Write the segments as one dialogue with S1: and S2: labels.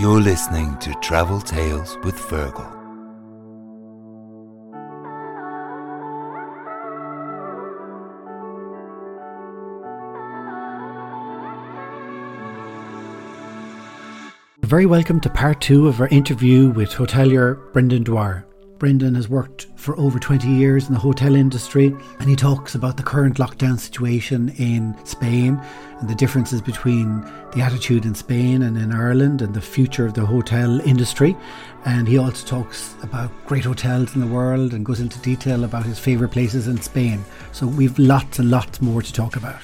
S1: You're listening to Travel Tales with Fergal.
S2: Very welcome to part two of our interview with hotelier Brendan Dwyer. Brendan has worked for over 20 years in the hotel industry and he talks about the current lockdown situation in Spain and the differences between the attitude in Spain and in Ireland and the future of the hotel industry. And he also talks about great hotels in the world and goes into detail about his favourite places in Spain. So we've lots and lots more to talk about.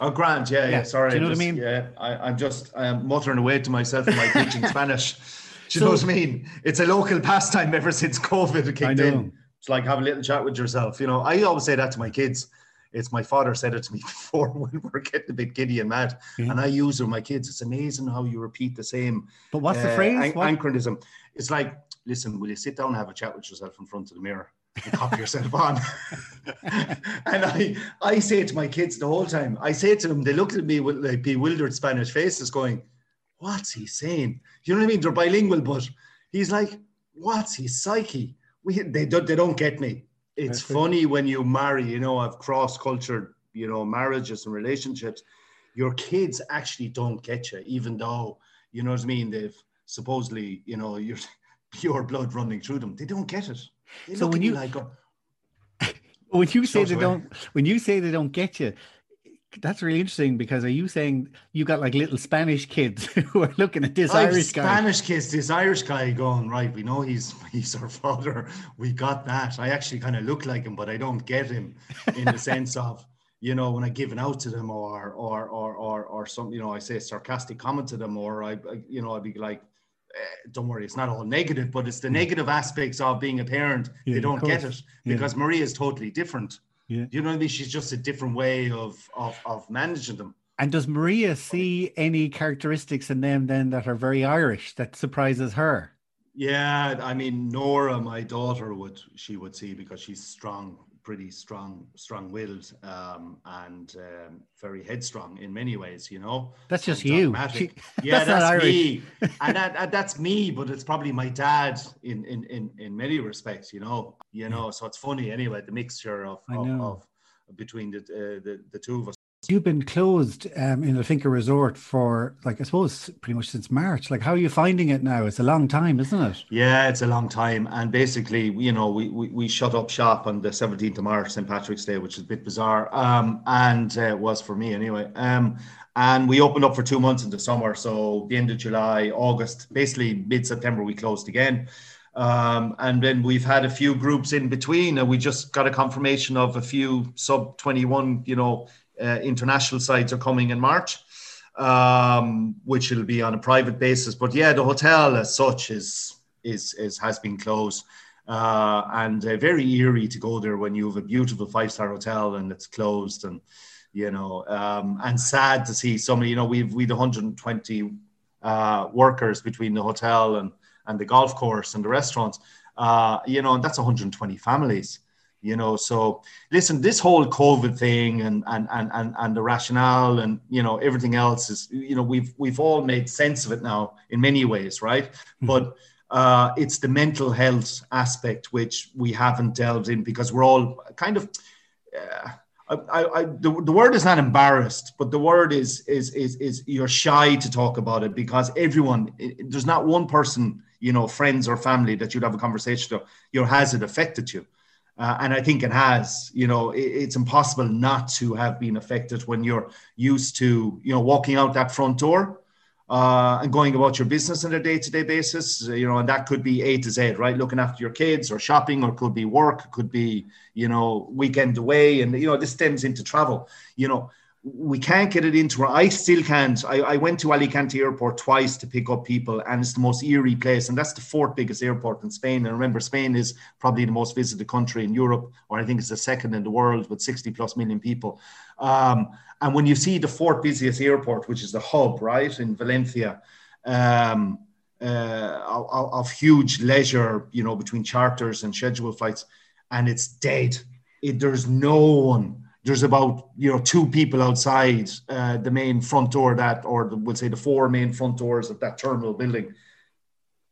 S3: Oh, Grant, yeah, yeah. yeah. Sorry,
S2: Do you know
S3: just,
S2: what I mean?
S3: Yeah, I, am just I'm muttering away to myself in my teaching Spanish. Do you so, know what I mean? It's a local pastime ever since COVID kicked in. It's like have a little chat with yourself. You know, I always say that to my kids. It's my father said it to me before when we're getting a bit giddy and mad, yeah. and I use it with my kids. It's amazing how you repeat the same.
S2: But what's uh, the phrase?
S3: An- anachronism. It's like, listen, will you sit down and have a chat with yourself in front of the mirror? and copy yourself on. and I, I say it to my kids the whole time, I say it to them, they look at me with like bewildered Spanish faces, going, "What's he saying?" You know what I mean? They're bilingual, but he's like, "What's his psyche?" We, they don't, they don't get me. It's funny when you marry, you know, I've cross cultured, you know, marriages and relationships. Your kids actually don't get you, even though, you know what I mean? They've supposedly, you know, you're pure blood running through them. They don't get it. They
S2: so when you
S3: like,
S2: when you say they away. don't, when you say they don't get you, that's really interesting because are you saying you got like little Spanish kids who are looking at this Irish
S3: guy? Spanish kids, this Irish guy going right. We know he's he's our father. We got that. I actually kind of look like him, but I don't get him in the sense of you know when I give an out to them or or or or or some you know I say sarcastic comment to them or I, I you know I'd be like. Eh, don't worry, it's not all negative, but it's the negative aspects of being a parent. Yeah, they don't get it because yeah. Maria is totally different yeah. You know what I mean? She's just a different way of, of, of managing them.
S2: And does Maria see any characteristics in them then that are very Irish that surprises her?
S3: Yeah, I mean Nora, my daughter, would she would see because she's strong, pretty strong, strong-willed, um, and um, very headstrong in many ways. You know,
S2: that's just you.
S3: She, yeah, that's, that's me, and that, that's me. But it's probably my dad in in in in many respects. You know, you know. So it's funny anyway, the mixture of of, of, between the, uh, the the two of us.
S2: You've been closed um, in the Finca Resort for like I suppose pretty much since March. Like, how are you finding it now? It's a long time, isn't it?
S3: Yeah, it's a long time. And basically, you know, we we, we shut up shop on the seventeenth of March, St Patrick's Day, which is a bit bizarre, um, and uh, was for me anyway. Um, and we opened up for two months in the summer. So the end of July, August, basically mid September, we closed again. Um, and then we've had a few groups in between, and we just got a confirmation of a few sub 21, you know, uh, international sides are coming in March, um, which will be on a private basis. But yeah, the hotel as such is is, is has been closed. Uh, and uh, very eerie to go there when you have a beautiful five star hotel and it's closed and you know um, and sad to see so many you know we've we've 120 uh, workers between the hotel and and the golf course and the restaurants. Uh, you know, and that's 120 families. You know, so listen, this whole COVID thing and and and and, and the rationale and you know everything else is you know we've we've all made sense of it now in many ways, right? Mm-hmm. But uh, it's the mental health aspect which we haven't delved in because we're all kind of. Uh, I, I, the, the word is not embarrassed, but the word is is is is you're shy to talk about it because everyone there's not one person you know, friends or family that you'd have a conversation to, you know, has it affected you? Uh, and I think it has. You know, it, it's impossible not to have been affected when you're used to, you know, walking out that front door uh, and going about your business on a day-to-day basis. You know, and that could be A to Z, right? Looking after your kids or shopping, or could be work, could be, you know, weekend away, and you know, this stems into travel. You know, we can't get it into her. I still can't. I, I, went to Alicante airport twice to pick up people, and it's the most eerie place. And that's the fourth biggest airport in Spain. And remember, Spain is probably the most visited country in Europe, or I think it's the second in the world with 60 plus million people. Um, and when you see the fourth busiest airport, which is the hub, right, in Valencia, um, uh, of, of huge leisure, you know, between charters and scheduled flights, and it's dead. It, there's no one there's about you know two people outside uh, the main front door that or the, we'll say the four main front doors of that terminal building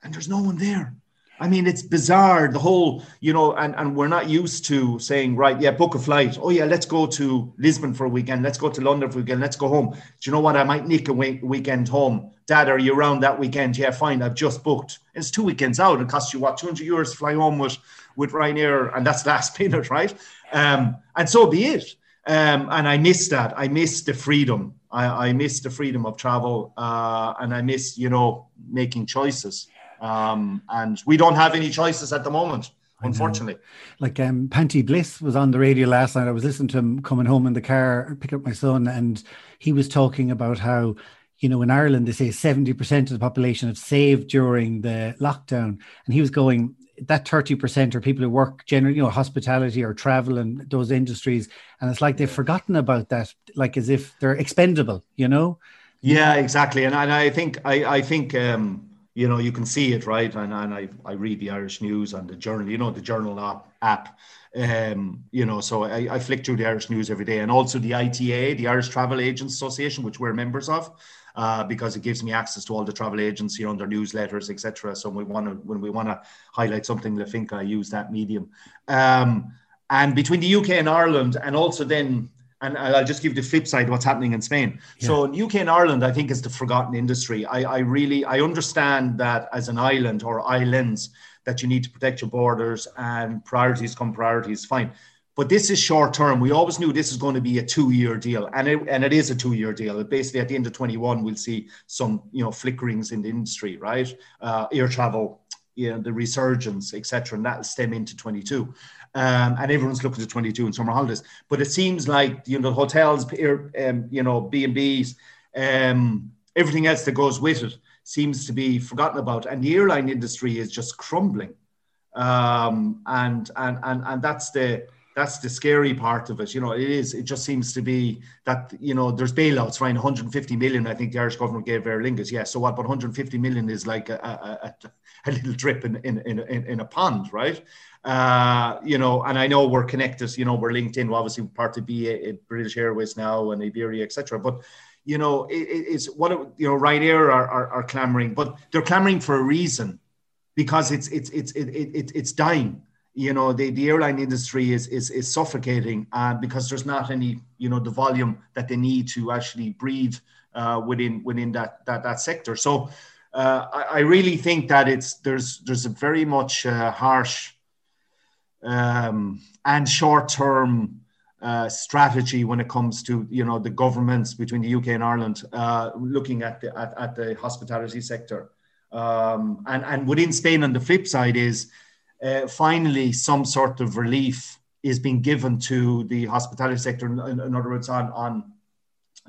S3: and there's no one there I mean, it's bizarre. The whole, you know, and, and we're not used to saying, right, yeah, book a flight. Oh, yeah, let's go to Lisbon for a weekend. Let's go to London for a weekend. Let's go home. Do you know what? I might nick a weekend home. Dad, are you around that weekend? Yeah, fine. I've just booked. It's two weekends out. It costs you, what, 200 euros to fly home with, with Ryanair. And that's last minute, right? Um, and so be it. Um, and I miss that. I miss the freedom. I, I miss the freedom of travel. Uh, and I miss, you know, making choices. Um, and we don't have any choices at the moment, unfortunately.
S2: Like um, Panti Bliss was on the radio last night. I was listening to him coming home in the car, pick up my son, and he was talking about how you know, in Ireland, they say 70% of the population have saved during the lockdown. And he was going, that 30% are people who work generally, you know, hospitality or travel and those industries. And it's like they've forgotten about that, like as if they're expendable, you know?
S3: Yeah, exactly. And, and I think, I, I think, um, you know, you can see it, right? And, and I, I read the Irish News and the Journal, you know, the Journal app. app. Um, you know, so I, I flick through the Irish News every day and also the ITA, the Irish Travel Agents Association, which we're members of. Uh, because it gives me access to all the travel agents, you know, their newsletters, etc. So we want to, when we want to highlight something, I think I use that medium. Um, and between the UK and Ireland, and also then and I'll just give the flip side what's happening in Spain. Yeah. So UK and Ireland, I think is the forgotten industry. I, I really I understand that as an island or islands that you need to protect your borders and priorities come priorities, fine. But this is short term. We always knew this is going to be a two-year deal, and it and it is a two-year deal. Basically, at the end of 21, we'll see some you know flickerings in the industry, right? Uh, air travel, you know, the resurgence, etc., and that'll stem into 22 um, and everyone's looking to 22 in summer holidays. But it seems like you know hotels, air, um, you know B and B's, um, everything else that goes with it seems to be forgotten about, and the airline industry is just crumbling. Um, and and and and that's the that's the scary part of it. You know, it is. It just seems to be that you know there's bailouts, right? 150 million. I think the Irish government gave Aer Lingus. Yeah. So what? But 150 million is like a, a, a, a little drip in in, in in a pond, right? Uh, you know, and I know we're connected. You know, we're linked in. We're obviously part of BA, British Airways now and Iberia, etc. But you know, it, it's what you know. Ryanair are, are are clamoring, but they're clamoring for a reason because it's it's it's it, it, it's dying you know the, the airline industry is is, is suffocating uh, because there's not any you know the volume that they need to actually breathe uh, within within that that, that sector. So uh, I, I, really think that it's there's there's a very much uh, harsh um, and short term uh, strategy when it comes to you know the governments between the UK and Ireland uh, looking at the at, at the hospitality sector. Um, and and within Spain on the flip side is uh, finally some sort of relief is being given to the hospitality sector. In, in other words, on on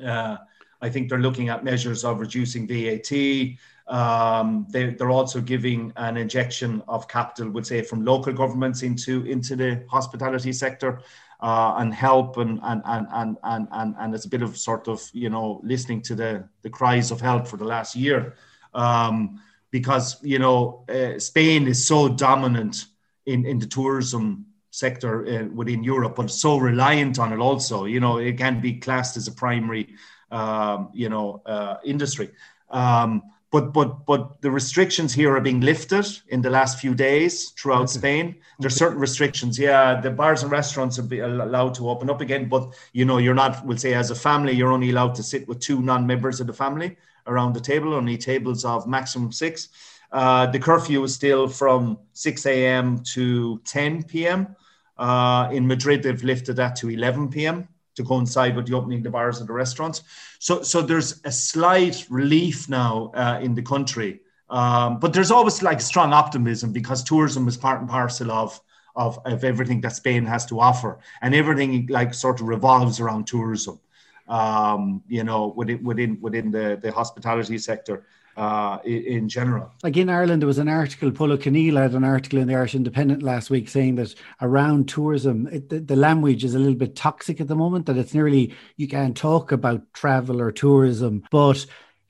S3: uh, I think they're looking at measures of reducing VAT. Um, they, they're also giving an injection of capital, would say, from local governments into into the hospitality sector. Uh, and help and and, and and and and and it's a bit of sort of you know listening to the the cries of help for the last year. Um, because you know uh, Spain is so dominant in, in the tourism sector uh, within Europe, but so reliant on it also. You know, it can be classed as a primary, um, you know, uh, industry. Um, but but but the restrictions here are being lifted in the last few days throughout okay. Spain. There's certain restrictions. Yeah, the bars and restaurants are be allowed to open up again, but you know, you're not. We'll say as a family, you're only allowed to sit with two non-members of the family around the table, only tables of maximum six. Uh, the curfew is still from 6 a.m. to 10 p.m. Uh, in Madrid, they've lifted that to 11 p.m. to coincide with the opening of the bars and the restaurants. So, so there's a slight relief now uh, in the country. Um, but there's always like strong optimism because tourism is part and parcel of, of, of everything that Spain has to offer. And everything like sort of revolves around tourism um, you know, within within within the, the hospitality sector uh, in, general.
S2: Like in Ireland, there was an article, Paula Keneal had an article in the Irish Independent last week saying that around tourism, it, the, the, language is a little bit toxic at the moment, that it's nearly, you can't talk about travel or tourism, but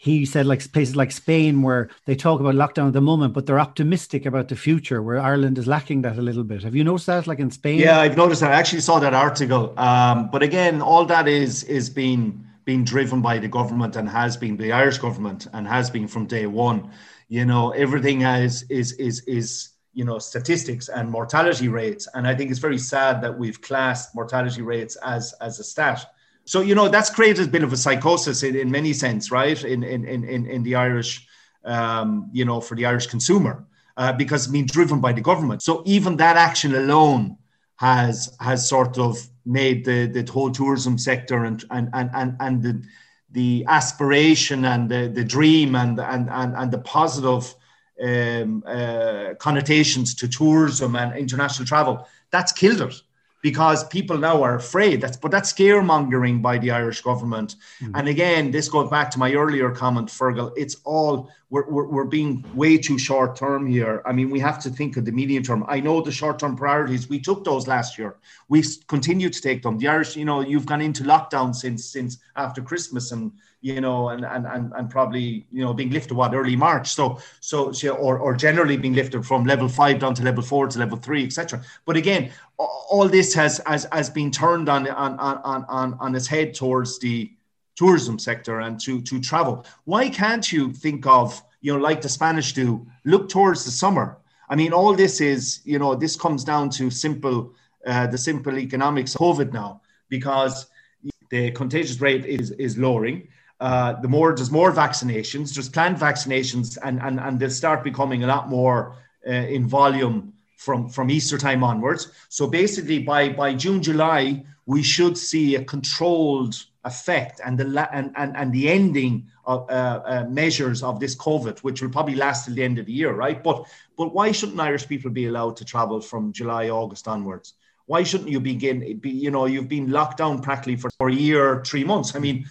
S2: he said like places like Spain where they talk about lockdown at the moment, but they're optimistic about the future. Where Ireland is lacking that a little bit. Have you noticed that, like in Spain?
S3: Yeah, I've noticed that. I actually saw that article. Um, but again, all that is is being being driven by the government and has been the Irish government and has been from day one. You know, everything is is is is you know statistics and mortality rates, and I think it's very sad that we've classed mortality rates as as a stat so you know that's created a bit of a psychosis in, in many sense, right? In in in in the Irish, um, you know, for the Irish consumer, uh, because it's been driven by the government. So even that action alone has has sort of made the the whole tourism sector and and and and, and the the aspiration and the, the dream and and and, and the positive um, uh, connotations to tourism and international travel that's killed it because people now are afraid. That's but that's scaremongering by the Irish government. Mm-hmm. And again, this goes back to my earlier comment, Fergal. It's all we're, we're, we're being way too short term here. I mean, we have to think of the medium term. I know the short term priorities. We took those last year. We've continued to take them. The Irish, you know, you've gone into lockdown since since after Christmas and you know, and and and, and probably you know being lifted what early March. So so or or generally being lifted from level five down to level four to level three, etc. But again, all this has has has been turned on on on on on its head towards the tourism sector and to to travel. Why can't you think of you know like the Spanish do, look towards the summer? I mean, all this is you know this comes down to simple uh, the simple economics of COVID now because the contagious rate is is lowering uh, the more there's more vaccinations, there's planned vaccinations, and and and they'll start becoming a lot more uh, in volume from from Easter time onwards. So basically, by by June July, we should see a controlled effect and the la- and, and and the ending of uh, uh, measures of this COVID, which will probably last till the end of the year, right? But but why shouldn't Irish people be allowed to travel from July August onwards? Why shouldn't you begin? Be, you know, you've been locked down practically for, for a year, three months. I mean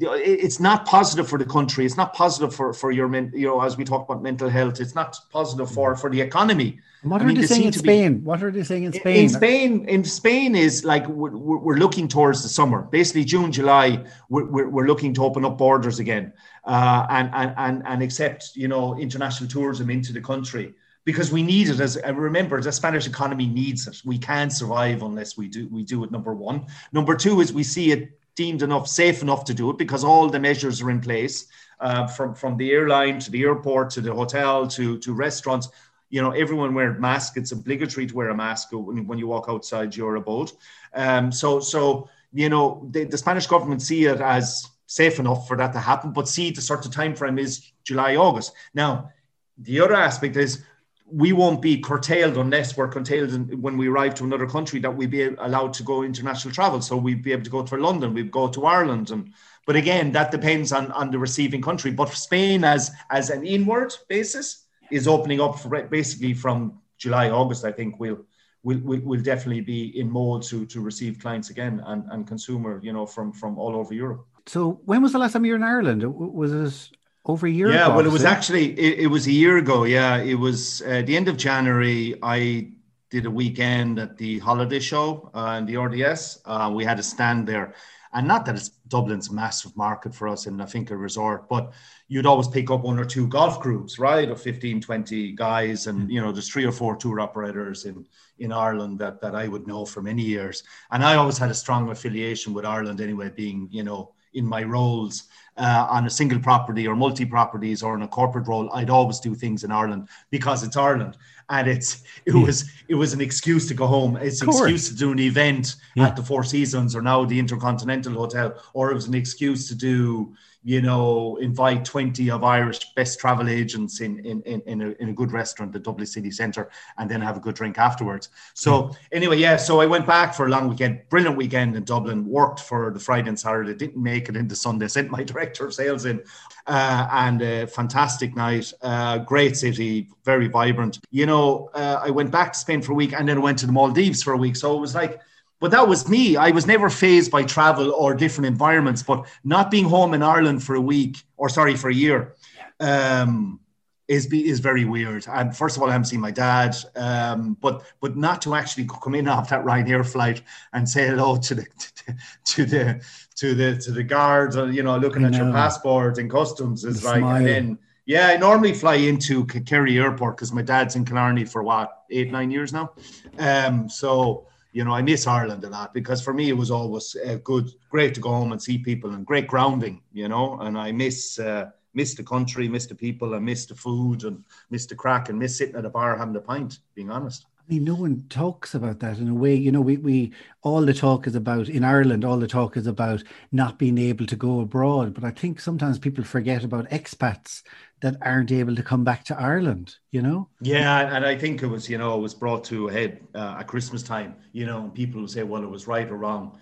S3: it's not positive for the country. It's not positive for, for your, you know, as we talk about mental health, it's not positive for, for the economy.
S2: what I mean, are they saying in Spain? Be, what are they saying in Spain?
S3: In Spain, in Spain is like we're, we're looking towards the summer. Basically, June, July, we're, we're looking to open up borders again uh, and, and, and, and accept, you know, international tourism into the country because we need it as remember the Spanish economy needs it. We can't survive unless we do we do it. Number one. Number two is we see it deemed enough safe enough to do it because all the measures are in place uh, from from the airline to the airport to the hotel to to restaurants. You know everyone wear a mask it's obligatory to wear a mask when, when you walk outside your abode. Um, so so you know the, the spanish government see it as safe enough for that to happen but see the sort of time frame is july august. Now the other aspect is we won't be curtailed unless we're curtailed when we arrive to another country that we be allowed to go international travel. So we'd be able to go to London, we'd go to Ireland, and but again that depends on on the receiving country. But Spain as as an inward basis is opening up for basically from July August. I think we'll. We'll, we'll, we'll definitely be in mode to, to receive clients again and, and consumer, you know, from, from all over Europe.
S2: So when was the last time you were in Ireland? Was it over a year
S3: yeah
S2: ago,
S3: well it was actually it, it, was a year ago yeah. It was uh, the end of january i did a weekend at the holiday show uh, in the rds uh, we had a stand there. And not that it's dublin's massive market for us in i think a resort but you'd always pick up one or two golf groups right? Of 15 20 guys and you know there's three or four tour operators in in ireland that that i would know for many years. And i always had a strong affiliation with ireland anyway being you know in my roles uh, on a single property or multi properties or in a corporate role, I'd always do things in Ireland because it's Ireland, and it's it yeah. was it was an excuse to go home. It's an excuse to do an event yeah. at the Four Seasons or now the Intercontinental Hotel, or it was an excuse to do you know, invite 20 of Irish best travel agents in, in, in, in, a, in a good restaurant, the Dublin City Centre, and then have a good drink afterwards. So, mm. anyway, yeah, so I went back for a long weekend, brilliant weekend in Dublin, worked for the Friday and Saturday, didn't make it into Sunday, sent my director of sales in, uh, and a fantastic night, uh, great city, very vibrant. You know, uh, I went back to Spain for a week and then went to the Maldives for a week. So it was like, but that was me. I was never phased by travel or different environments, but not being home in Ireland for a week or sorry, for a year. Um, is be, is very weird. And first of all, I haven't seen my dad, um, but but not to actually come in off that Ryanair flight and say hello to the to, the to the to the guards, and you know, looking at your passport and customs is
S2: The
S3: like,
S2: smile.
S3: and then yeah, I normally fly into Kerry Airport because my dad's in Killarney for what eight nine years now, um, so. You know, I miss Ireland a lot because for me it was always uh, good, great to go home and see people and great grounding. You know, and I miss uh, miss the country, miss the people, and miss the food and miss the crack and miss sitting at a bar having a pint. Being honest.
S2: I mean, no one talks about that in a way. You know, we, we all the talk is about in Ireland, all the talk is about not being able to go abroad. But I think sometimes people forget about expats that aren't able to come back to Ireland, you know?
S3: Yeah, and I think it was, you know, it was brought to a head uh, at Christmas time, you know, and people say, well, it was right or wrong,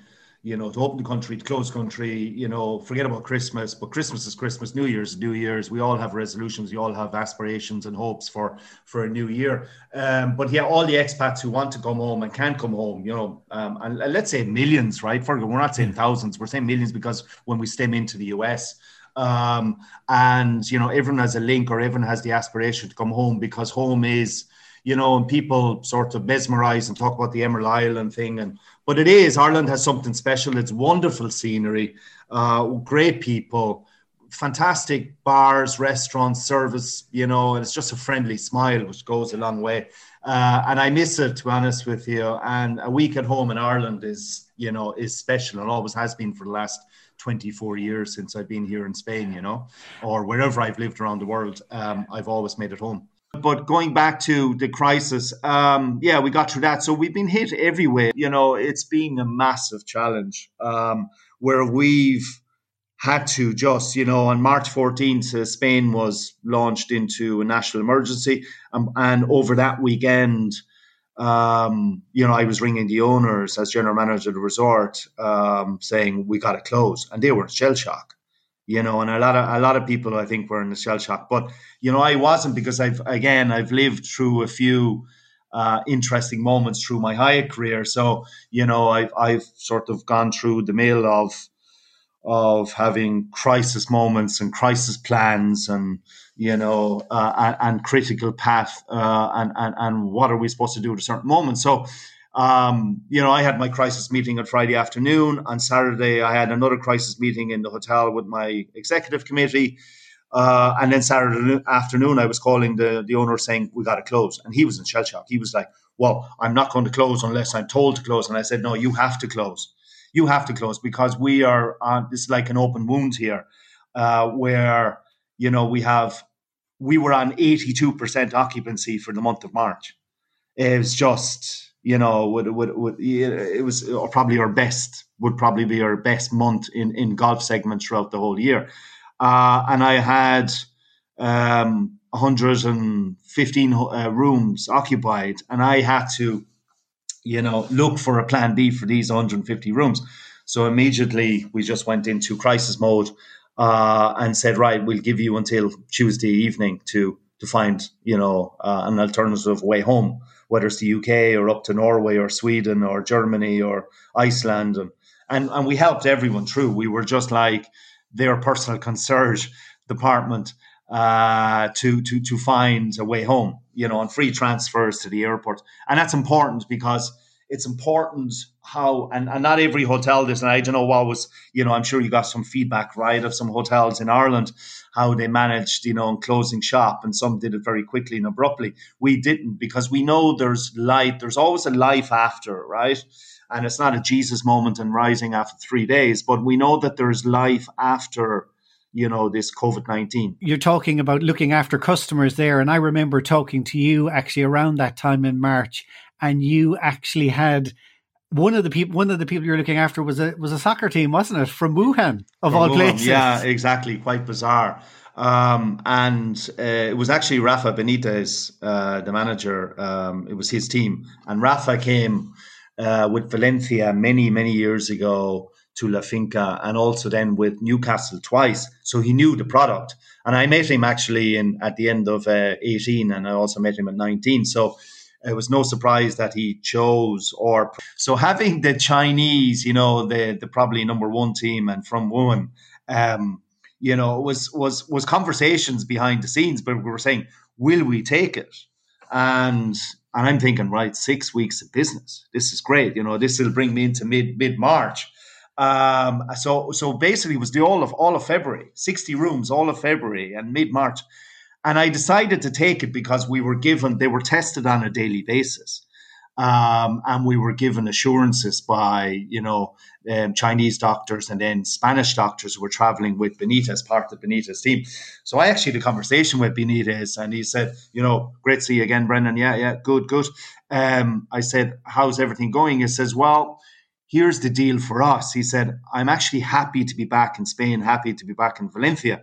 S3: you know, to open the country, to close country, you know, forget about Christmas, but Christmas is Christmas, New Year's is New Year's. We all have resolutions, we all have aspirations and hopes for for a new year. Um, but yeah, all the expats who want to come home and can't come home, you know, um, and let's say millions, right? Fergal, we're not saying thousands, we're saying millions because when we stem into the US, um, and you know everyone has a link or everyone has the aspiration to come home because home is you know and people sort of mesmerize and talk about the emerald island thing and but it is ireland has something special it's wonderful scenery uh, great people fantastic bars restaurants service you know and it's just a friendly smile which goes a long way uh, and i miss it to be honest with you and a week at home in ireland is you know is special and always has been for the last 24 years since I've been here in Spain, you know, or wherever I've lived around the world. Um, I've always made it home. But going back to the crisis, um, yeah, we got through that. So we've been hit everywhere. You know, it's been a massive challenge um, where we've had to just, you know, on March 14th, uh, Spain was launched into a national emergency. Um, and over that weekend, um, you know, I was ringing the owners as general manager of the resort, um, saying we got to close, and they were shell shock. You know, and a lot of a lot of people I think were in the shell shock, but you know, I wasn't because I've again I've lived through a few uh, interesting moments through my Hyatt career. So you know, I've I've sort of gone through the mill of of having crisis moments and crisis plans and you know uh, and, and, critical path uh, and, and and what are we supposed to do at a certain moment so um, you know i had my crisis meeting on friday afternoon. On saturday i had another crisis meeting in the hotel with my executive committee. Uh, and then saturday afternoon i was calling the, the owner saying we got to close. And he was in shell shock. He was like well i'm not going to close unless i'm told to close. And i said no you have to close. You have to close because we are on this is like an open wound here uh, where you know we have we were on 82% occupancy for the month of march. It was just you know would, would, would, it was probably our best would probably be our best month in in golf segment throughout the whole year uh, and i had um 115 uh, rooms occupied and i had to you know, look for a plan B for these 150 rooms. So immediately we just went into crisis mode uh, and said, right, we'll give you until Tuesday evening to to find, you know, uh, an alternative way home, whether it's the UK or up to Norway or Sweden or Germany or Iceland, and and and we helped everyone through. We were just like their personal concierge department uh, to to to find a way home, you know, and free transfers to the airport, and that's important because it's important how and, and not every hotel does. And I don't know what was, you know, I'm sure you got some feedback, right, of some hotels in Ireland how they managed, you know, in closing shop, and some did it very quickly and abruptly. We didn't because we know there's light. There's always a life after, right? And it's not a Jesus moment and rising after three days, but we know that there's life after you know this COVID nineteen.
S2: You're talking about looking after customers there, and I remember talking to you actually around that time in March, and you actually had one of the people one of the people you were looking after was a was a soccer team, wasn't it, from Wuhan of
S3: From
S2: all
S3: Wuhan,
S2: places?
S3: Yeah, exactly. Quite bizarre. Um, and uh, it was actually Rafa Benitez, uh, the manager. Um, it was his team, and Rafa came uh, with Valencia many many years ago to La Finca and also then with Newcastle twice. So he knew the product. And I met him actually in at the end of uh, 18 and I also met him at 19. So it was no surprise that he chose or so having the Chinese, you know, the the probably number one team and from Wuhan, um, you know, was was was conversations behind the scenes, but we were saying, will we take it? And and I'm thinking, right, six weeks of business. This is great. You know, this will bring me into mid mid March Um, so so basically, it was the all of all of February, sixty rooms, all of February and mid March, and I decided to take it because we were given they were tested on a daily basis. Um, and we were given assurances by, you know, um, Chinese doctors and then Spanish doctors who were traveling with Benitez, part of Benitez team. So I actually had a conversation with Benitez and he said, you know, great to see you again, Brendan. Yeah, yeah, good, good. Um, I said, how's everything going? He says, well, here's the deal for us. He said, I'm actually happy to be back in Spain, happy to be back in Valencia.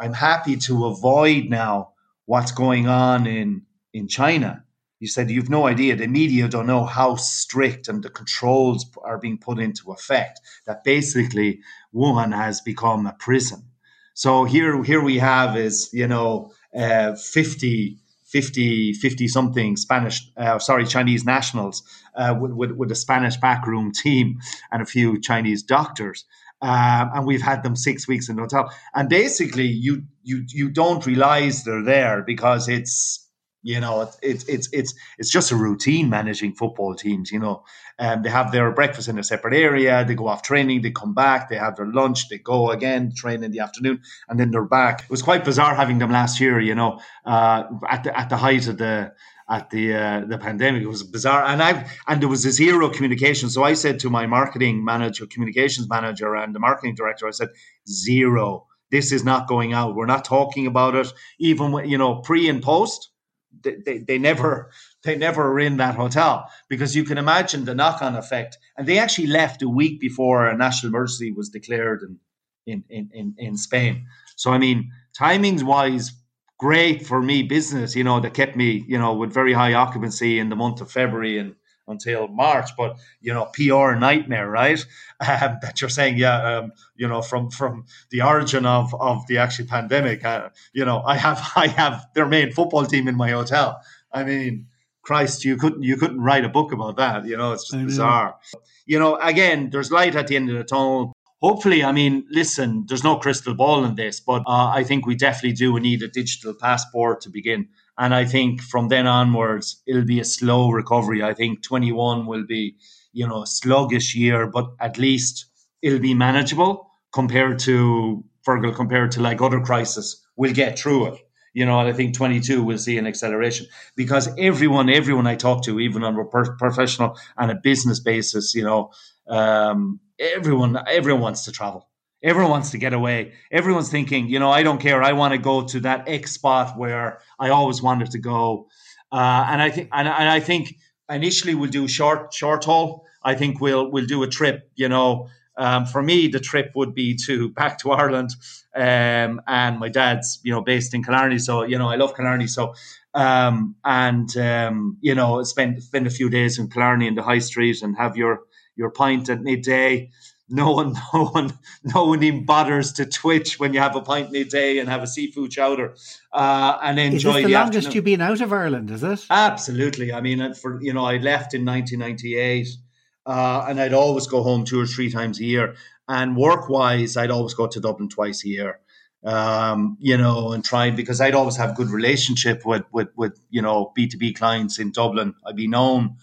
S3: I'm happy to avoid now what's going on in, in China you said you've no idea. The media don't know how strict and the controls are being put into effect. That basically Wuhan has become a prison. So here, here we have is you know uh, 50, 50, 50 something Spanish, uh, sorry, Chinese nationals uh, with, with, with a Spanish backroom team and a few Chinese doctors. Um, and we've had them six weeks in the hotel. And basically, you you you don't realize they're there because it's you know, it's it's it's it's just a routine managing football teams. You know, um, they have their breakfast in a separate area. They go off training. They come back. They have their lunch. They go again, train in the afternoon, and then they're back. It was quite bizarre having them last year. You know, uh, at the at the height of the at the uh, the pandemic. It was bizarre, and I and there was a zero communication. So I said to my marketing manager, communications manager, and the marketing director, I said zero. This is not going out. We're not talking about it, even you know pre and post they, they, never they never were in that hotel because you can imagine the knock-on effect and they actually left a week before a national emergency was declared in in in, in spain so i mean timings wise great for me business you know that kept me you know with very high occupancy in the month of february and until March. But you know, PR nightmare, right? Um, that you're saying, yeah, um, you know, from from the origin of of the actual pandemic. Uh, you know, I have I have their main football team in my hotel. I mean, Christ, you couldn't you couldn't write a book about that. You know, it's just bizarre. You know, again, there's light at the end of the tunnel. Hopefully, I mean, listen, there's no crystal ball in this, but uh, I think we definitely do need a digital passport to begin and I think from then onwards, it'll be a slow recovery. I think 21 will be, you know, a sluggish year, but at least it'll be manageable compared to Fergal, compared to like other crises. We'll get through it. You know, and I think 22 will see an acceleration because everyone, everyone I talk to, even on a per- professional and a business basis, you know, um, everyone, everyone wants to travel Everyone wants to get away. Everyone's thinking, you know, I don't care. I want to go to that X spot where I always wanted to go. Uh, and I think, and, and I think initially we'll do short, short haul. I think we'll we'll do a trip. You know, um, for me, the trip would be to back to Ireland, um, and my dad's you know based in Killarney, so you know I love Killarney. So um, and um, you know spend spend a few days in Killarney in the high street and have your your pint at midday no one, no one, no one even bothers to twitch when you have a pint midday and have a seafood chowder uh, and enjoy.
S2: Is this
S3: the,
S2: the longest
S3: afternoon.
S2: you've been out of Ireland? Is it?
S3: Absolutely. I mean, for you know, I left in 1998, uh, and I'd always go home two or three times a year. And work-wise, I'd always go to Dublin twice a year. Um, you know, and try because I'd always have good relationship with with with you know B two B clients in Dublin. I'd be known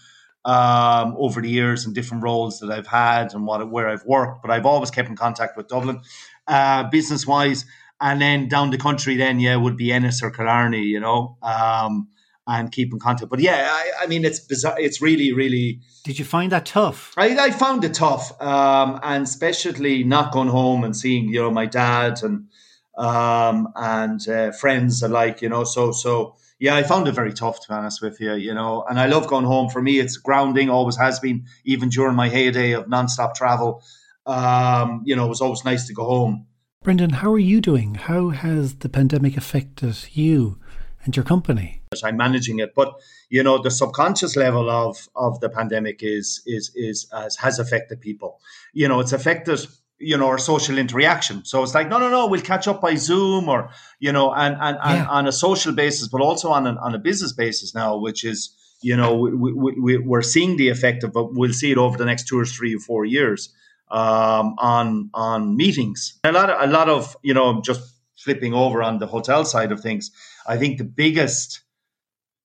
S3: um, over the years and different roles that I've had and what where I've worked. But I've always kept in contact with Dublin, uh, business wise. And then down the country, then yeah, would be Ennis or Killarney, you know, um, and keep in contact. But yeah, I, I, mean, it's bizarre. It's really, really.
S2: Did you find that tough?
S3: I, I found it tough, um, and especially not going home and seeing, you know, my dad and um, and uh, friends alike, you know. So so yeah, I found it very tough to be honest with you, you know. And I love going home. For me, it's grounding, always has been, even during my heyday of nonstop travel. Um, you know, it was always nice to go home.
S2: Brendan, how are you doing? How has the pandemic affected you and your company?
S3: I'm managing it, but you know, the subconscious level of of the pandemic is is is has affected people. You know, it's affected you know, our social interaction. So it's like, no, no, no, we'll catch up by Zoom or, you know, and, and, yeah. and on a social basis, but also on, an, on a business basis now, which is, you know, we, we, we're seeing the effect of, but we'll see it over the next two or three or four years um, on, on meetings. A lot of, a lot of, you know, just flipping over on the hotel side of things. I think the biggest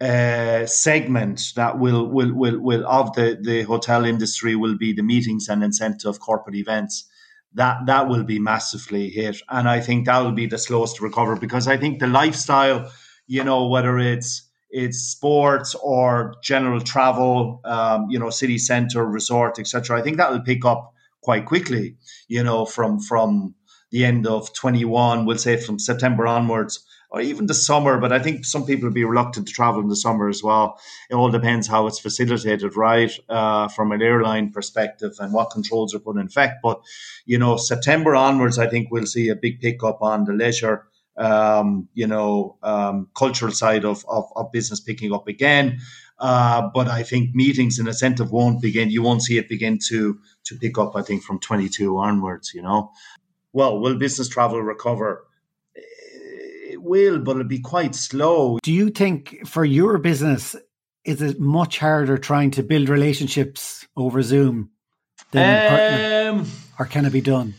S3: uh, segment that will will will will of the the hotel industry will be the meetings and incentive corporate events. That that will be massively hit, and I think that will be the slowest to recover because I think the lifestyle, you know, whether it's it's sports or general travel, um, you know, city center, resort, etc. I think that will pick up quite quickly, you know, from from the end of 21, we'll say from September onwards or even the summer, but I think some people will be reluctant to travel in the summer as well. It all depends how it's facilitated, right, uh, from an airline perspective and what controls are put in effect. But, you know, September onwards, I think we'll see a big pickup on the leisure, um, you know, um, cultural side of, of, of, business picking up again. Uh, but I think meetings and incentive won't begin. You won't see it begin to to pick up. I think from 22 onwards. You know, well, will business travel recover? Will, but it'll be quite slow.
S2: Do you think for your business, is it much harder trying to build relationships over Zoom than um, or can it be done?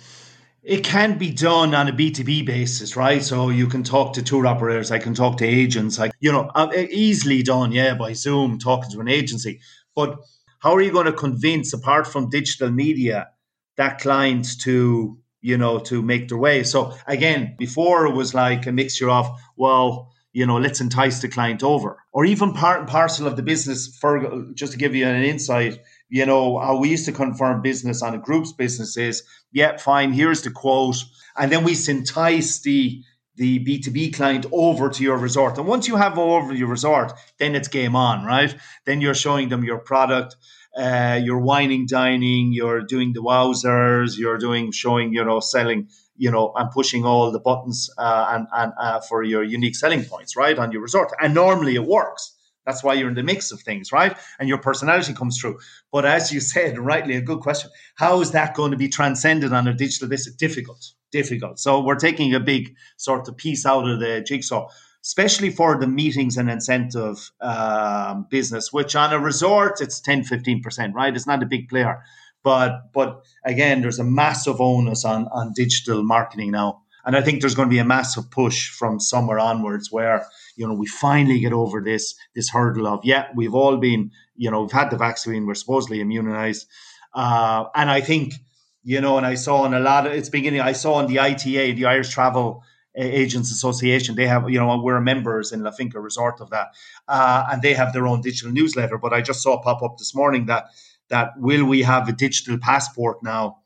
S3: It can be done on a B2B basis, right? So you can talk to tour operators, I can talk to agents, like, you know, uh, easily done, yeah, by Zoom, talking to an agency. But how are you going to convince, apart from digital media, that client to you know, to make their way. So again, before it was like a mixture of, well, you know, let's entice the client over, or even part and parcel of the business. For just to give you an insight, you know, how we used to confirm business on a group's business is, yeah, fine, here's the quote, and then we entice the the B2B client over to your resort. And once you have over your resort, then it's game on, right? Then you're showing them your product uh, you're wining dining, you're doing the wowzers, you're doing showing, you know, selling, you know, and pushing all the buttons uh, and and uh, for your unique selling points, right, on your resort. And normally it works. That's why you're in the mix of things, right? And your personality comes through. But as you said, rightly, a good question. How is that going to be transcended on a digital basis? Difficult, difficult. So we're taking a big sort of piece out of the jigsaw especially for the meetings and incentive um, business, which on a resort it's 10, 15%, right? It's not a big player. But but again, there's a massive onus on, on digital marketing now. And I think there's going to be a massive push from somewhere onwards where, you know, we finally get over this this hurdle of, yeah, we've all been, you know, we've had the vaccine, we're supposedly immunized. Uh, and I think, you know, and I saw in a lot of it's beginning, I saw in the ITA, the Irish Travel Agents Association. They have, you know, we're members in La Finca Resort of that, uh, and they have their own digital newsletter. But I just saw pop up this morning that that will we have a digital passport now?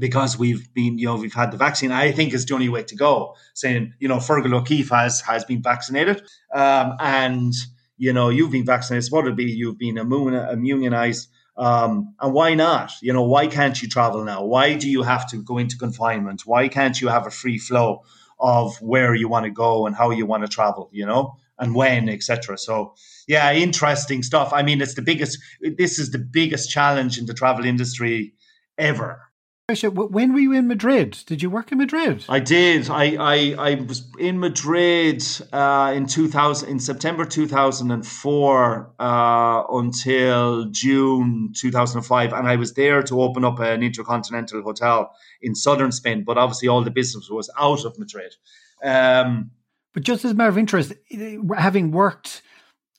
S3: Because we've been, you know, we've had the vaccine. I think is the only way to go. Saying, you know, Fergal O'Keefe has has been vaccinated, um, and you know, you've been vaccinated. What would be? You've been immunized. Um, and why not? You know, why can't you travel now? Why do you have to go into confinement? Why can't you have a free flow? of where you want to go and how you want to travel, you know, and when, etc. So, yeah, interesting stuff. I mean, it's the biggest. This is the biggest challenge in the travel industry ever.
S2: When were you in Madrid? Did you work in Madrid?
S3: I did. I I, I was in Madrid uh, in two thousand in September two thousand and four uh, until June two thousand and five, and I was there to open up an intercontinental hotel in southern Spain. But obviously, all the business was out of Madrid. Um,
S2: but just as a matter of interest, having worked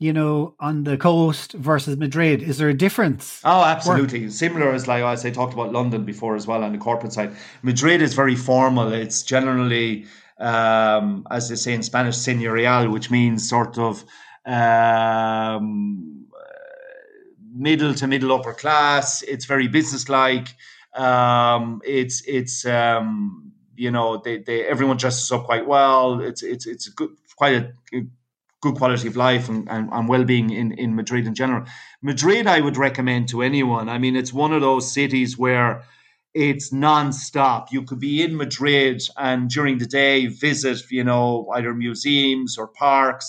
S2: you know, on the coast versus Madrid? Is there a difference?
S3: Oh, absolutely. Similar as like as I talked about London before as well on the corporate side. Madrid is very formal. It's generally, um, as they say in Spanish, señorial, which means sort of um, middle to middle upper class. It's very businesslike. Um, it's it's um, you know they, they everyone dresses up quite well. It's it's it's good, quite a good quality of life and, and, and well-being in, in Madrid in general. Madrid, I would recommend to anyone. I mean, it's one of those cities where it's non-stop. You could be in Madrid and during the day visit, you know, either museums or parks,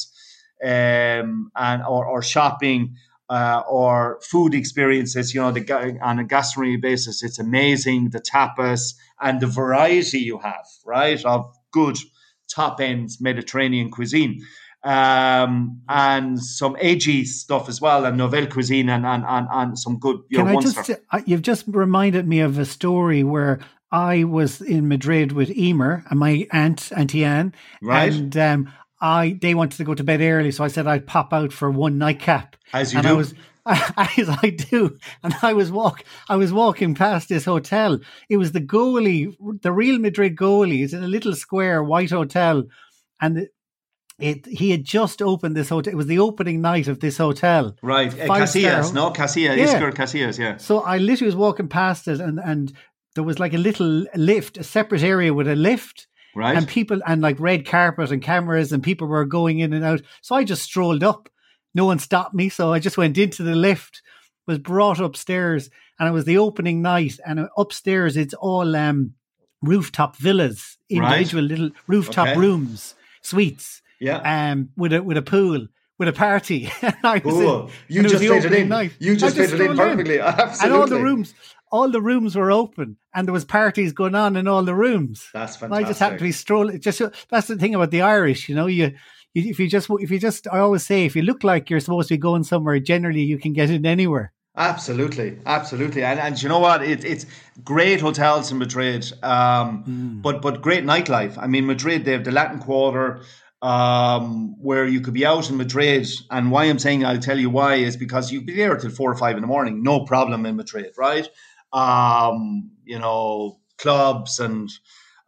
S3: um, and or, or shopping. Uh, or food experiences, you know, the, on a gastronomy basis, it's amazing the tapas and the variety you have, right, of good top end Mediterranean cuisine um, and some agey stuff as well, and nouvelle cuisine, and and and, and some good. You Can know, I
S2: just? Uh, you've just reminded me of a story where I was in Madrid with Emer and my aunt Auntie Anne,
S3: right?
S2: And um, I they wanted to go to bed early, so I said I'd pop out for one nightcap.
S3: As you
S2: and
S3: do.
S2: I was, as I do, and I was walk, I was walking past this hotel. It was the goalie, the Real Madrid goalie. It's in a little square white hotel, and it, he had just opened this hotel. It was the opening night of this hotel.
S3: Right, uh, Casillas, no Casillas,
S2: Yeah.
S3: Iker Casillas, yeah.
S2: So I literally was walking past it, and and there was like a little lift, a separate area with a lift.
S3: Right,
S2: and people and like red carpet and cameras and people were going in and out. So I just strolled up. No one stopped me, so I just went into the lift. Was brought upstairs, and it was the opening night. And upstairs, it's all um, rooftop villas,
S3: Right.
S2: individual little rooftop
S3: Okay.
S2: rooms, suites,
S3: yeah.
S2: um, with a with a pool, with a party. was in-
S3: Cool. You
S2: and it was
S3: just
S2: the
S3: fit it
S2: opening
S3: in.
S2: night.
S3: You just fit it in perfectly. Absolutely.
S2: And all the rooms, all the rooms were open, and there was parties going on in all the rooms.
S3: That's
S2: And I just happened to be strolling. Just that's the thing about the Irish, you know. You, you if you just if you just I always say if you look like you're supposed to be going somewhere, generally you can get in anywhere.
S3: Absolutely, absolutely, and and you know what? It, it's great hotels in Madrid, um, but but great nightlife. I mean, Madrid they have the Latin Quarter, um, where you could be out in Madrid. And why I'm saying I'll tell you why is because you'd be there till four or five in the morning, no problem in Madrid, right? Um, you know, clubs and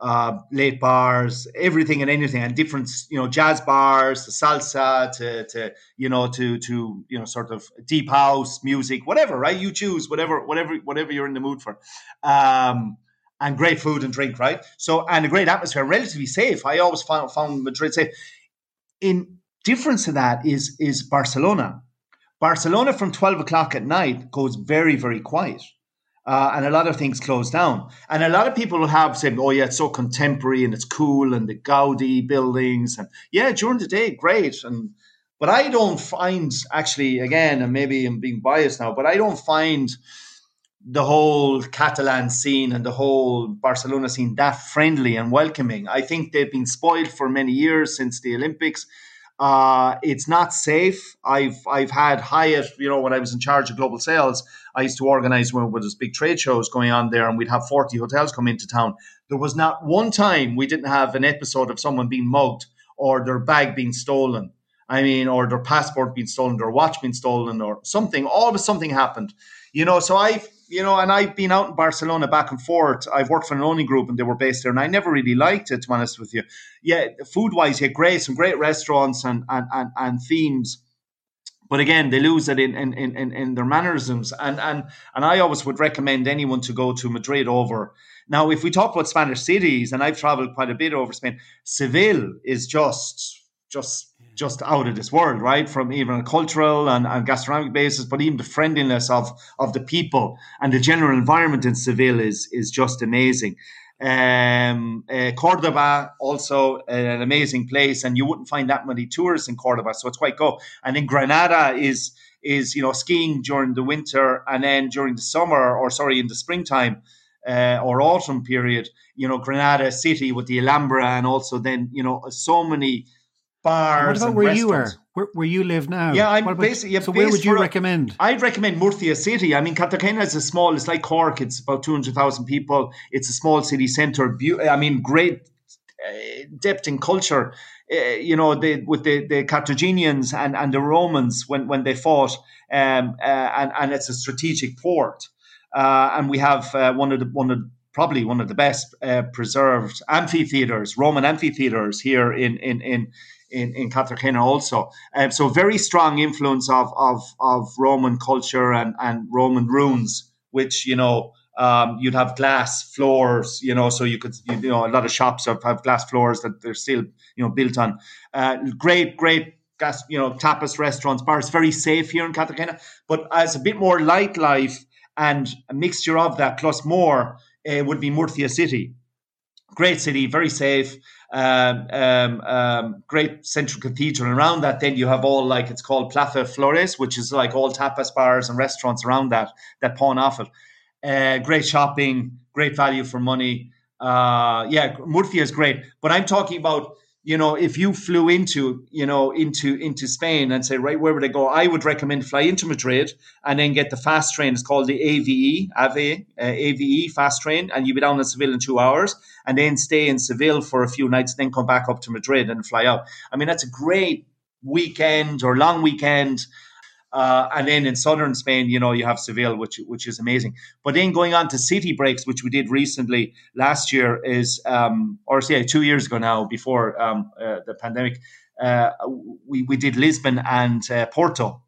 S3: uh, late bars, everything and anything, and different, you know, jazz bars, the salsa, to, to you know, to to you know, sort of deep house music, whatever, right? You choose whatever, whatever, whatever you're in the mood for, um, and great food and drink, right? So and a great atmosphere, relatively safe. I always found found Madrid safe. In difference to that is is Barcelona. Barcelona from twelve o'clock at night goes very very quiet uh, and a lot of things close down. And a lot of people will have said, "Oh yeah, it's so contemporary and it's cool and the Gaudi buildings and yeah, during the day, great." And but I don't find actually, again, and maybe I'm being biased now, but I don't find the whole Catalan scene and the whole Barcelona scene that friendly and welcoming. I think they've been spoiled for many years since the Olympics. Uh, it's not safe. I've I've had Hyatt, you know, when I was in charge of global sales, I used to organize when there was big trade shows going on there, and we'd have forty hotels come into town. There was not one time we didn't have an episode of someone being mugged or their bag being stolen. I mean, or their passport being stolen, their watch being stolen, or something. Always something happened, you know. So I've, you know, and I've been out in Barcelona back and forth. I've worked for an owning group, and they were based there, and I never really liked it, to be honest with you. Yeah, food wise, yeah, great, some great restaurants and and and, and themes. But again, they lose it in, in, in, in their mannerisms. And, and and I always would recommend anyone to go to Madrid over. Now, if we talk about Spanish cities, and I've traveled quite a bit over Spain, Seville is just just just out of this world, right? From even a cultural and, and gastronomic basis, but even the friendliness of of the people and the general environment in Seville is is just amazing. Um, uh, Cordoba also an amazing place, and you wouldn't find that many tourists in Cordoba, so it's quite go. And then Granada is is you know skiing during the winter, and then during the summer, or sorry, in the springtime uh, or autumn period, you know Granada city with the Alhambra, and also then you know so many bars.
S2: What about
S3: and
S2: where you
S3: restaurants.
S2: Where, where you live now?
S3: Yeah, I'm
S2: about-
S3: basically- yeah,
S2: so where would you
S3: for
S2: recommend?
S3: I'd recommend Murcia City. I mean, Cartagena is a small, it's like Cork, it's about 200,000 people. It's a small city centre. I mean, great uh, depth in culture. Uh, you know, the, with the, the Carthaginians and, and the Romans when, when they fought, um, uh, and, and it's a strategic port. Uh, and we have uh, one of the one of probably one of the best uh, preserved amphitheaters, Roman amphitheaters here in in in in, in Cartagena also. Um, so very strong influence of of of Roman culture and and Roman ruins, which you know. Um, you'd have glass floors, you know, so you could, you know, a lot of shops have, have glass floors that they're still, you know, built on. Uh, great, great gas, you know, tapas restaurants, bars, very safe here in Cartagena. But as a bit more light life and a mixture of that plus more uh, would be Murcia City. Great city, very safe. Um, um, um, great central cathedral. And around that, then you have all like it's called Plaza Flores, which is like all tapas bars and restaurants around that that pawn off it. Uh, great shopping, great value for money. Uh, yeah, Murcia is great, but I'm talking about you know, if you flew into, you know, into into Spain and say, right, where would I go? I would recommend fly into Madrid and then get the fast train. It's called the AVE, AVE, uh, AVE fast train, and you'd be down in Seville in two hours, and then stay in Seville for a few nights, and then come back up to Madrid and fly out. I mean, that's a great weekend or long weekend uh, and then in southern Spain, you know, you have Seville, which which is amazing. But then going on to city breaks, which we did recently last year, is um, or yeah, two years ago now, before um, uh, the pandemic, uh, we we did Lisbon and uh, Porto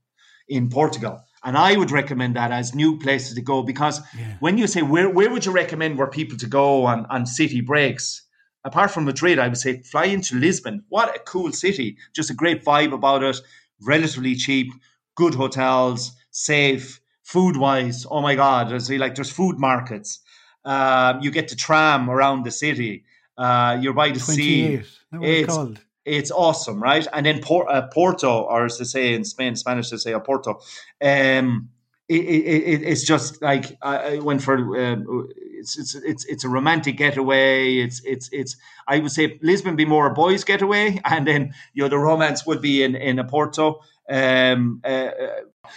S3: in Portugal. And I would recommend that as new places to go because yeah. when you say where where would you recommend where people to go on, on city breaks, apart from Madrid, I would say fly into Lisbon. What a cool city! Just a great vibe about it, relatively cheap good hotels, safe, food wise. Oh my God, there's like there's food markets. Uh, you get to tram around the city. Uh, you're by the sea.
S2: It's, called.
S3: it's awesome, right? And then Por- uh, Porto, or as they say in Spain, Spanish they say Porto. Um, it, it, it's just like I went for. Um, it's, it's it's it's a romantic getaway. It's it's it's. I would say Lisbon be more a boys' getaway, and then you know the romance would be in in a Porto. Um, uh, uh,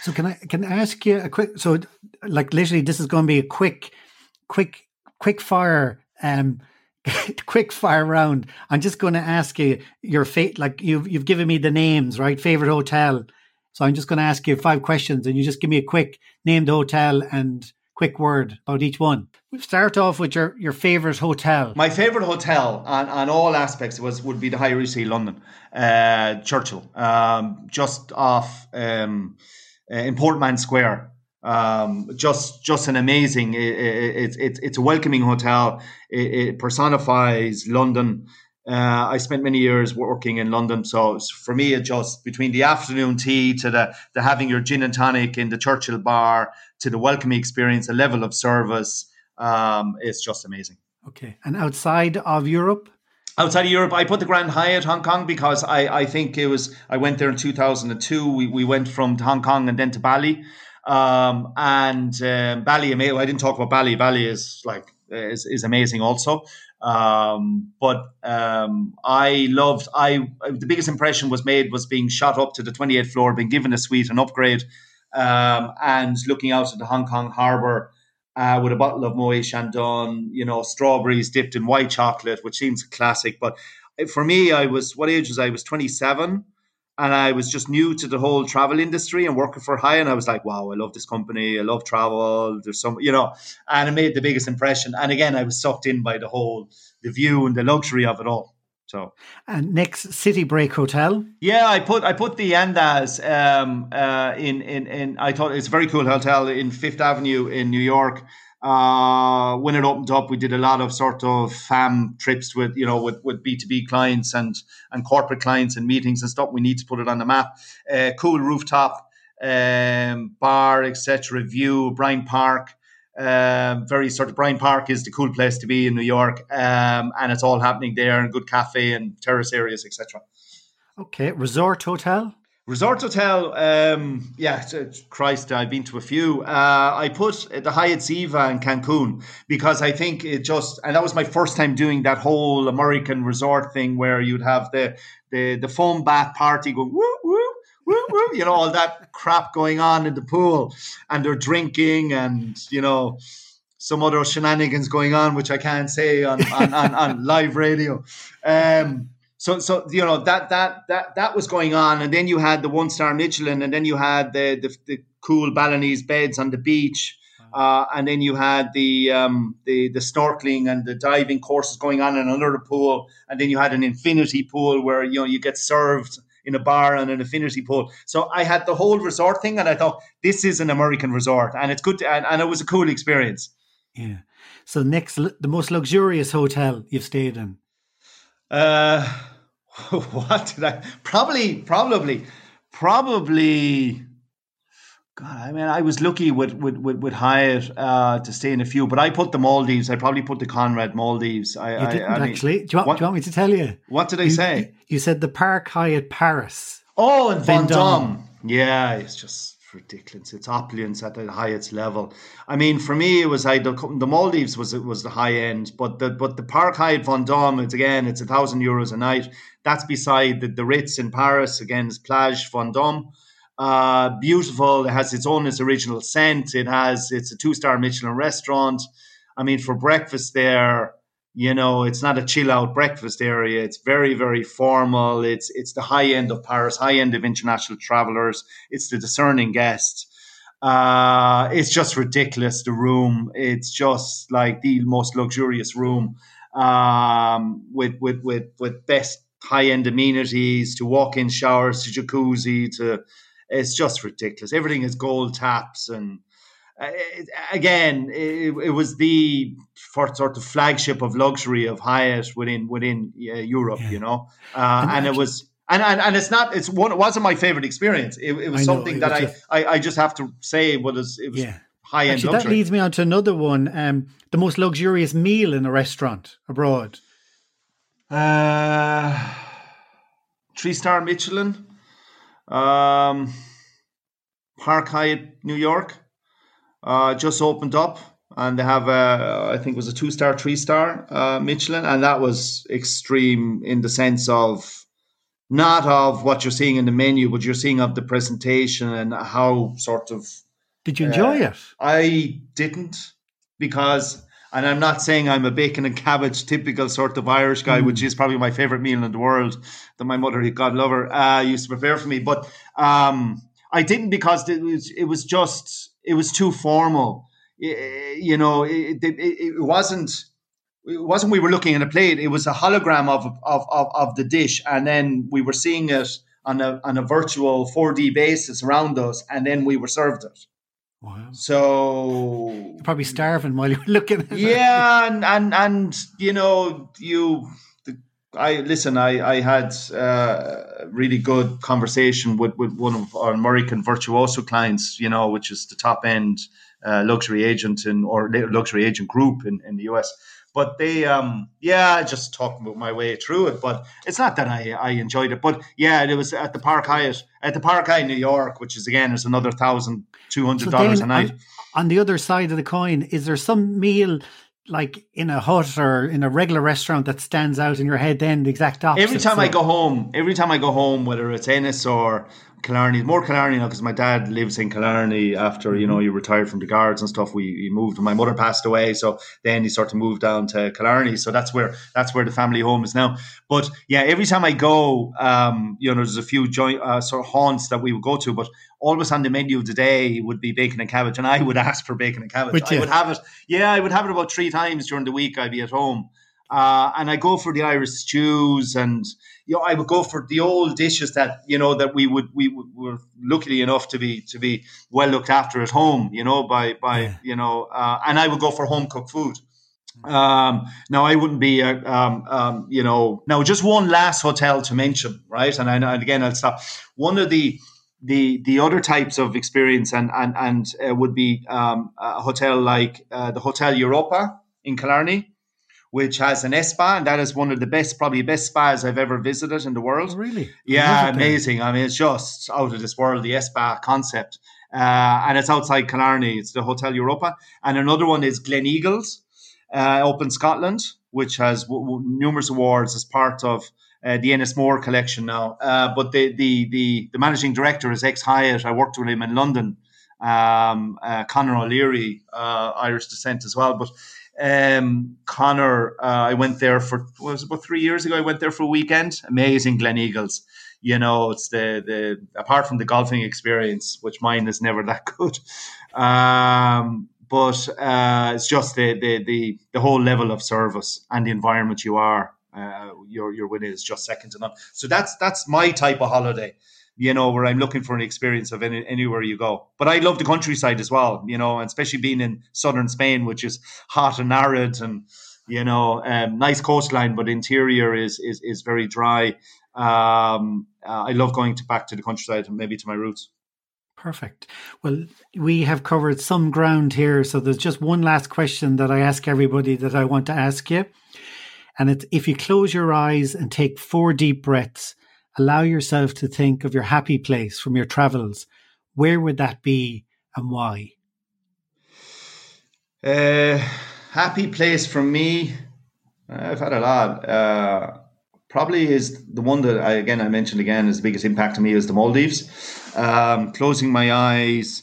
S2: so can I can I ask you a quick? So like literally, this is going to be a quick, quick, quick fire. Um, quick fire round. I'm just going to ask you your fate. Like you've you've given me the names, right? Favorite hotel. So I'm just going to ask you five questions, and you just give me a quick name the hotel and quick word about each one. we start off with your, your favourite hotel.
S3: My favourite hotel on, on all aspects was would be the Hyatt Regency London, uh, Churchill, um, just off um, uh, in Portman Square. Um, just just an amazing. It's it, it, it's a welcoming hotel. It, it personifies London. Uh, I spent many years working in London, so for me, it just between the afternoon tea to the, the having your gin and tonic in the Churchill bar to the welcoming experience, the level of service, um, it's just amazing.
S2: Okay, and outside of Europe,
S3: outside of Europe, I put the Grand Hyatt Hong Kong because I, I think it was I went there in two thousand and two. We we went from Hong Kong and then to Bali, um, and um, Bali. I didn't talk about Bali. Bali is like is, is amazing also. Um, but um, I loved. I the biggest impression was made was being shot up to the 28th floor, being given a suite, an upgrade, um, and looking out at the Hong Kong harbour uh, with a bottle of Moet Chandon, you know, strawberries dipped in white chocolate, which seems classic. But for me, I was what age was I? I was 27 and I was just new to the whole travel industry and working for Hyatt, and I was like, wow, I love this company, I love travel. There's some, you know, and it made the biggest impression. And again, I was sucked in by the whole the view and the luxury of it all. So
S2: and next City Break Hotel.
S3: Yeah, I put I put the Andaz um, uh, in in in. I thought it's a very cool hotel in Fifth Avenue in New York. Uh, when it opened up, we did a lot of sort of fam trips with you know with, with B two B clients and and corporate clients and meetings and stuff. We need to put it on the map. Uh, cool rooftop um, bar, etc. View Bryant Park. Um, very sort of Bryant Park is the cool place to be in New York, um, and it's all happening there, and good cafe and terrace areas, etc.
S2: Okay, resort hotel.
S3: Resort hotel, um, yeah, Christ, I've been to a few. Uh, I put the Hyatt Ziva in Cancun because I think it just, and that was my first time doing that whole American resort thing where you'd have the the, the foam bath party going woo woo woo woo, you know, all that crap going on in the pool, and they're drinking, and you know, some other shenanigans going on, which I can't say on on, on, on live radio. Um, so so you know that that that that was going on, and then you had the one star Michelin, and then you had the the, the cool Balinese beds on the beach. Uh, and then you had the, um, the the snorkeling and the diving courses going on in another pool, and then you had an infinity pool where you know you get served in a bar and an affinity pool. So I had the whole resort thing, and I thought this is an American resort, and it's good, to, and, and it was a cool experience.
S2: Yeah. So next, the most luxurious hotel you've stayed in.
S3: Uh, what did I probably probably probably God, I mean, I was lucky with with with, with Hyatt uh, to stay in a few, but I put the Maldives. I probably put the Conrad Maldives. I,
S2: you didn't I, I actually. Mean, do, you want, what, do you want me to tell you?
S3: What did I
S2: you,
S3: say?
S2: You said the Park Hyatt Paris.
S3: Oh, and Vendôme. Yeah, it's just ridiculous. It's opulence at the highest level. I mean, for me, it was I the, the Maldives was it was the high end, but the but the Park Hyatt Vendôme, it's again it's a thousand euros a night. That's beside the, the Ritz in Paris. Again, Place Vendôme. Uh, beautiful. It has its own its original scent. It has it's a two star Michelin restaurant. I mean, for breakfast there, you know, it's not a chill out breakfast area. It's very, very formal. It's it's the high end of Paris, high end of international travelers. It's the discerning guest. Uh, it's just ridiculous. The room. It's just like the most luxurious room um, with with with with best high end amenities to walk in showers to jacuzzi to. It's just ridiculous. Everything is gold taps and uh, again, it, it, was the sort of flagship of luxury of Hyatt within within uh, Europe, yeah. you know, uh, and, and it was. And, and, and it's not it's one it wasn't my favorite experience it, it was something it that was I, just, I I just have to say was it was yeah. high end
S2: Actually, that leads me on to another one um the most luxurious meal in a restaurant abroad
S3: uh three star Michelin um Park Hyatt New York uh, just opened up and they have a, I think it was a two star, three star uh, Michelin, and that was extreme in the sense of not of what you're seeing in the menu, but you're seeing of the presentation and how sort of.
S2: Did you enjoy uh, it?
S3: I didn't because, and I'm not saying I'm a bacon and cabbage typical sort of Irish guy, mm. which is probably my favorite meal in the world that my mother, God love her, uh, used to prepare for me, but um, I didn't because it was it was just it was too formal. You know, it, it, it wasn't. It wasn't we were looking at a plate. It was a hologram of, of, of, of the dish, and then we were seeing it on a on a virtual 4D basis around us, and then we were served it.
S2: Wow.
S3: So
S2: you're probably starving while you're looking.
S3: Yeah, and, and and you know, you I listen. I I had uh, a really good conversation with, with one of our American virtuoso clients. You know, which is the top end uh, luxury agent in or luxury agent group in, in the US. But they, um, yeah, I just talked about my way through it. But it's not that I, I enjoyed it. But yeah, it was at the Park Hyatt at the Park Hyatt, New York, which is again is another thousand two hundred dollars so a night.
S2: On, on the other side of the coin, is there some meal like in a hut or in a regular restaurant that stands out in your head then the exact opposite
S3: every time so. i go home every time i go home whether it's ennis or Killarney, more Killarney now because my dad lives in Killarney after you know mm-hmm. he retired from the guards and stuff. We he moved. My mother passed away, so then he sort of moved down to Killarney. So that's where that's where the family home is now. But yeah, every time I go, um, you know, there's a few joint uh, sort of haunts that we would go to, but always on the menu of the day would be bacon and cabbage, and I would ask for bacon and cabbage. Would I would have it. Yeah, I would have it about three times during the week. I'd be at home. Uh, and I go for the Irish stews, and you know I would go for the old dishes that you know that we would we were lucky enough to be to be well looked after at home, you know by by yeah. you know, uh, and I would go for home cooked food. Um, now I wouldn't be, uh, um, um, you know, now just one last hotel to mention, right? And, I, and again, I'll stop. One of the the the other types of experience and and and uh, would be um, a hotel like uh, the Hotel Europa in Killarney which has an spa, and that is one of the best, probably best spas I've ever visited in the world.
S2: Oh, really?
S3: Yeah, amazing. I mean, it's just out of this world, the spa concept. Uh, and it's outside Killarney. It's the Hotel Europa. And another one is Gleneagles uh, up in Scotland, which has w- w- numerous awards as part of uh, the Ennismore collection now. Uh, but the, the, the, the managing director is ex Hyatt. I worked with him in London. Um, uh, Conor O'Leary, uh, Irish descent as well. But um, Conor, uh, I went there for was about three years ago. I went there for a weekend. Amazing Gleneagles. You know, it's the the apart from the golfing experience, which mine is never that good. Um, but uh, it's just the, the the the whole level of service and the environment you are uh, you're you're with is just second to none. So that's that's my type of holiday you know, where I'm looking for an experience of any, anywhere you go. But I love the countryside as well, you know, especially being in southern Spain, which is hot and arid and, you know, um, nice coastline, but interior is is, is very dry. Um, uh, I love going to back to the countryside and maybe to my roots.
S2: Perfect. Well, we have covered some ground here. So there's just one last question that I ask everybody that I want to ask you. And it's if you close your eyes and take four deep breaths, allow yourself to think of your happy place from your travels. where would that be and why?
S3: Uh, happy place for me. I've had a lot. Uh, probably is the one that I again I mentioned again is the biggest impact to me is the Maldives. Um, closing my eyes,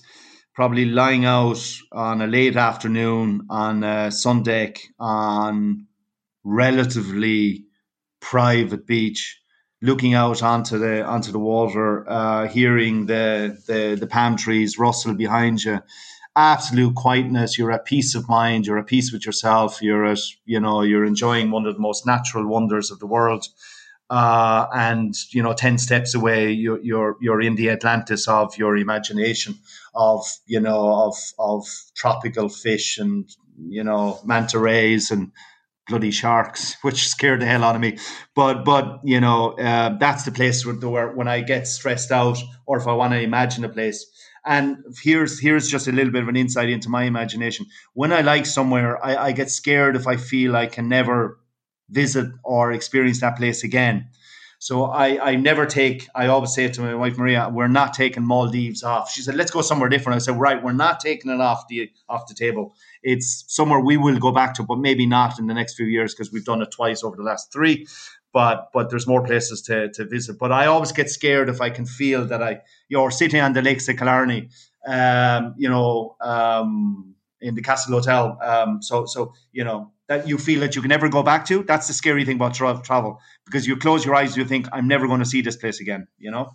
S3: probably lying out on a late afternoon on a sun deck on relatively private beach, looking out onto the onto the water, uh, hearing the, the the palm trees rustle behind you, absolute quietness. You're at peace of mind. You're at peace with yourself. You're at you know you're enjoying one of the most natural wonders of the world. Uh, and you know, ten steps away, you're, you're you're in the Atlantis of your imagination, of you know, of of tropical fish and you know, manta rays and bloody sharks, which scared the hell out of me. But but you know, uh, that's the place where, where when I get stressed out, or if I want to imagine a place. And here's here's just a little bit of an insight into my imagination. When I like somewhere, I, I get scared if I feel I can never visit or experience that place again. So I, I never take, I always say to my wife Maria, we're not taking Maldives off. She said, let's go somewhere different. I said, right, we're not taking it off the off the table. It's somewhere we will go back to, but maybe not in the next few years because we've done it twice over the last three. But but there's more places to, to visit. But I always get scared if I can feel that I you're sitting on the lakes of Killarney, um, you know, um, in the Castle Hotel. Um, so so you know that you feel that you can never go back to. That's the scary thing about tra- travel because you close your eyes, you think, I'm never going to see this place again, you know?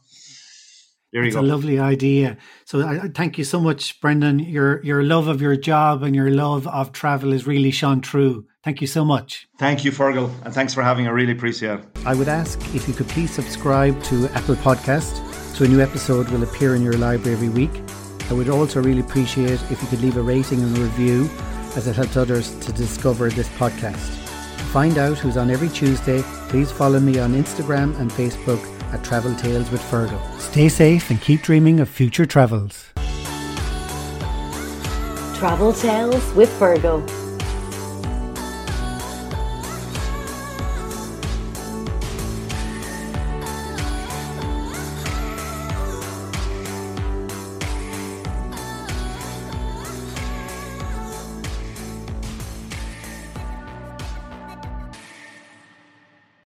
S2: There you go. a lovely idea. So I, thank you so much, Brendan. Your your love of your job and your love of travel is really shone through. Thank you so much.
S3: Thank you, Fergal, and thanks for having. I really appreciate it.
S2: I would ask if you could please subscribe to Apple Podcast so a new episode will appear in your library every week. I would also really appreciate if you could leave a rating and a review as it helps others to discover this podcast. To find out who's on every Tuesday, please follow me on Instagram and Facebook at Travel Tales with Fergal. Stay safe and keep dreaming of future travels.
S4: Travel Tales with Fergal.